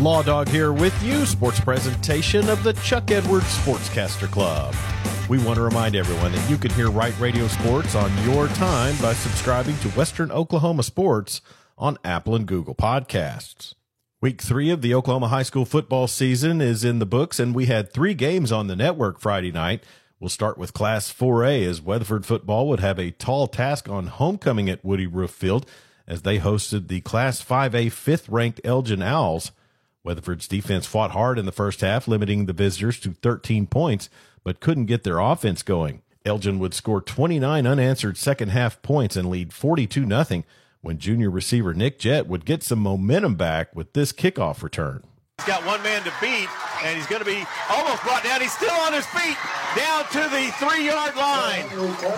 Law Dog here with you, sports presentation of the Chuck Edwards Sportscaster Club. We want to remind everyone that you can hear Right Radio Sports on your time by subscribing to Western Oklahoma Sports on Apple and Google Podcasts. Week three of the Oklahoma high school football season is in the books, and we had three games on the network Friday night. We'll start with Class 4A as Weatherford football would have a tall task on homecoming at Woody Roof Field as they hosted the Class 5A fifth ranked Elgin Owls. Weatherford's defense fought hard in the first half, limiting the visitors to 13 points, but couldn't get their offense going. Elgin would score 29 unanswered second half points and lead 42 0 when junior receiver Nick Jett would get some momentum back with this kickoff return. He's got one man to beat, and he's going to be almost brought down. He's still on his feet, down to the three yard line.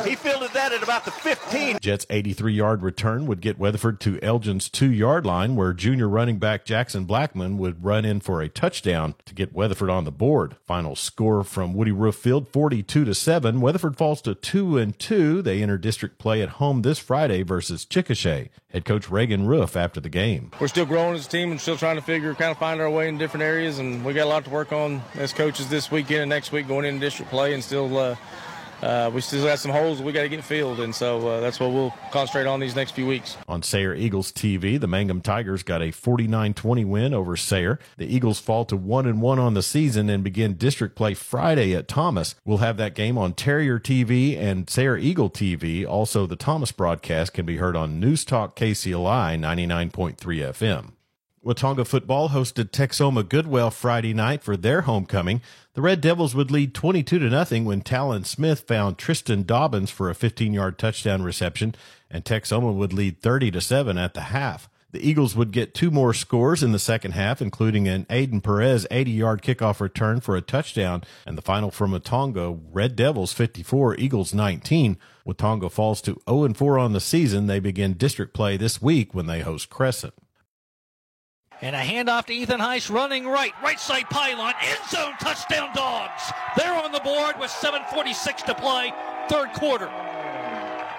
He fielded that at about the 15. Jett's 83 yard return would get Weatherford to Elgin's two yard line, where junior running back Jackson Blackman would run in for a touchdown to get Weatherford on the board. Final score from Woody Roof Field 42 to 7. Weatherford falls to 2 and 2. They enter district play at home this Friday versus Chickasha. Head coach Reagan Roof after the game. We're still growing as a team and still trying to figure, kind of find our way in different areas, and we got a lot to work on as coaches this weekend and next week going into district play, and still. Uh, uh, we still got some holes we got to get filled, and so uh, that's what we'll concentrate on these next few weeks. On Sayre Eagles TV, the Mangum Tigers got a 49-20 win over Sayre. The Eagles fall to one and one on the season and begin district play Friday at Thomas. We'll have that game on Terrier TV and Sayre Eagle TV. Also, the Thomas broadcast can be heard on News Talk KCLI 99.3 FM. Watonga football hosted Texhoma Goodwell Friday night for their homecoming. The Red Devils would lead 22 to nothing when Talon Smith found Tristan Dobbins for a 15-yard touchdown reception, and Texhoma would lead 30 to 7 at the half. The Eagles would get two more scores in the second half, including an Aiden Perez 80-yard kickoff return for a touchdown, and the final from Watonga, Red Devils 54, Eagles 19. Watonga falls to 0-4 on the season. They begin district play this week when they host Crescent. And a handoff to Ethan Heiss running right, right side pylon, end zone touchdown dogs. They're on the board with 7.46 to play, third quarter.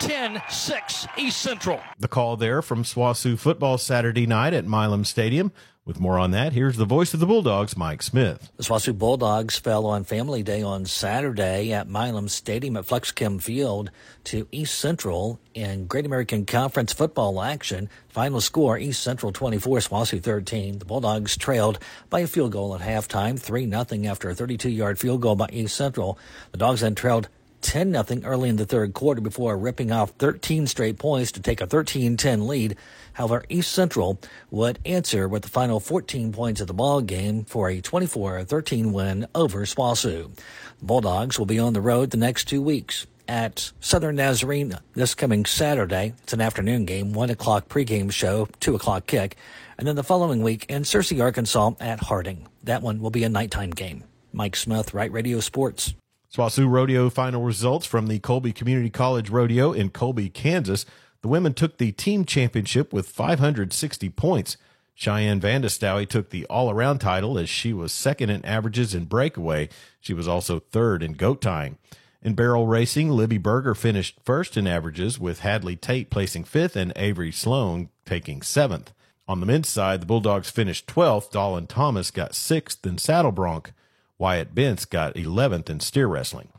10 6 East Central. The call there from SWOSU football Saturday night at Milam Stadium. With more on that, here's the voice of the Bulldogs, Mike Smith. The SWOSU Bulldogs fell on Family Day on Saturday at Milam Stadium at Flexchem Field to East Central in Great American Conference football action. Final score, East Central 24, SWOSU 13. The Bulldogs trailed by a field goal at halftime, 3 0 after a 32-yard field goal by East Central. The Dogs then trailed 10 0 early in the third quarter before ripping off 13 straight points to take a 13 10 lead. However, East Central would answer with the final 14 points of the ball game for a 24-13 win over SWOSU. The Bulldogs will be on the road the next two weeks at Southern Nazarene this coming Saturday. It's an afternoon game, 1 o'clock pregame show, 2 o'clock kick. And then the following week in Searcy, Arkansas at Harding. That one will be a nighttime game. Mike Smith, Right Radio Sports. SWOSU Rodeo final results from the Colby Community College Rodeo in Colby, Kansas. The women took the team championship with 560 points. Cheyenne Vandestowie took the all around title as she was second in averages in breakaway. She was also third in goat tying. In barrel racing, Libby Berger finished first in averages, with Hadley Tate placing fifth and Avery Sloan taking seventh. On the men's side, the Bulldogs finished 12th. Dolan Thomas got sixth in saddle bronc. Wyatt Bentz got 11th in steer wrestling.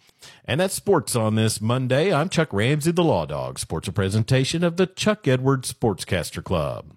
And that's sports on this Monday. I'm Chuck Ramsey, the Law Dog. Sports a presentation of the Chuck Edwards Sportscaster Club.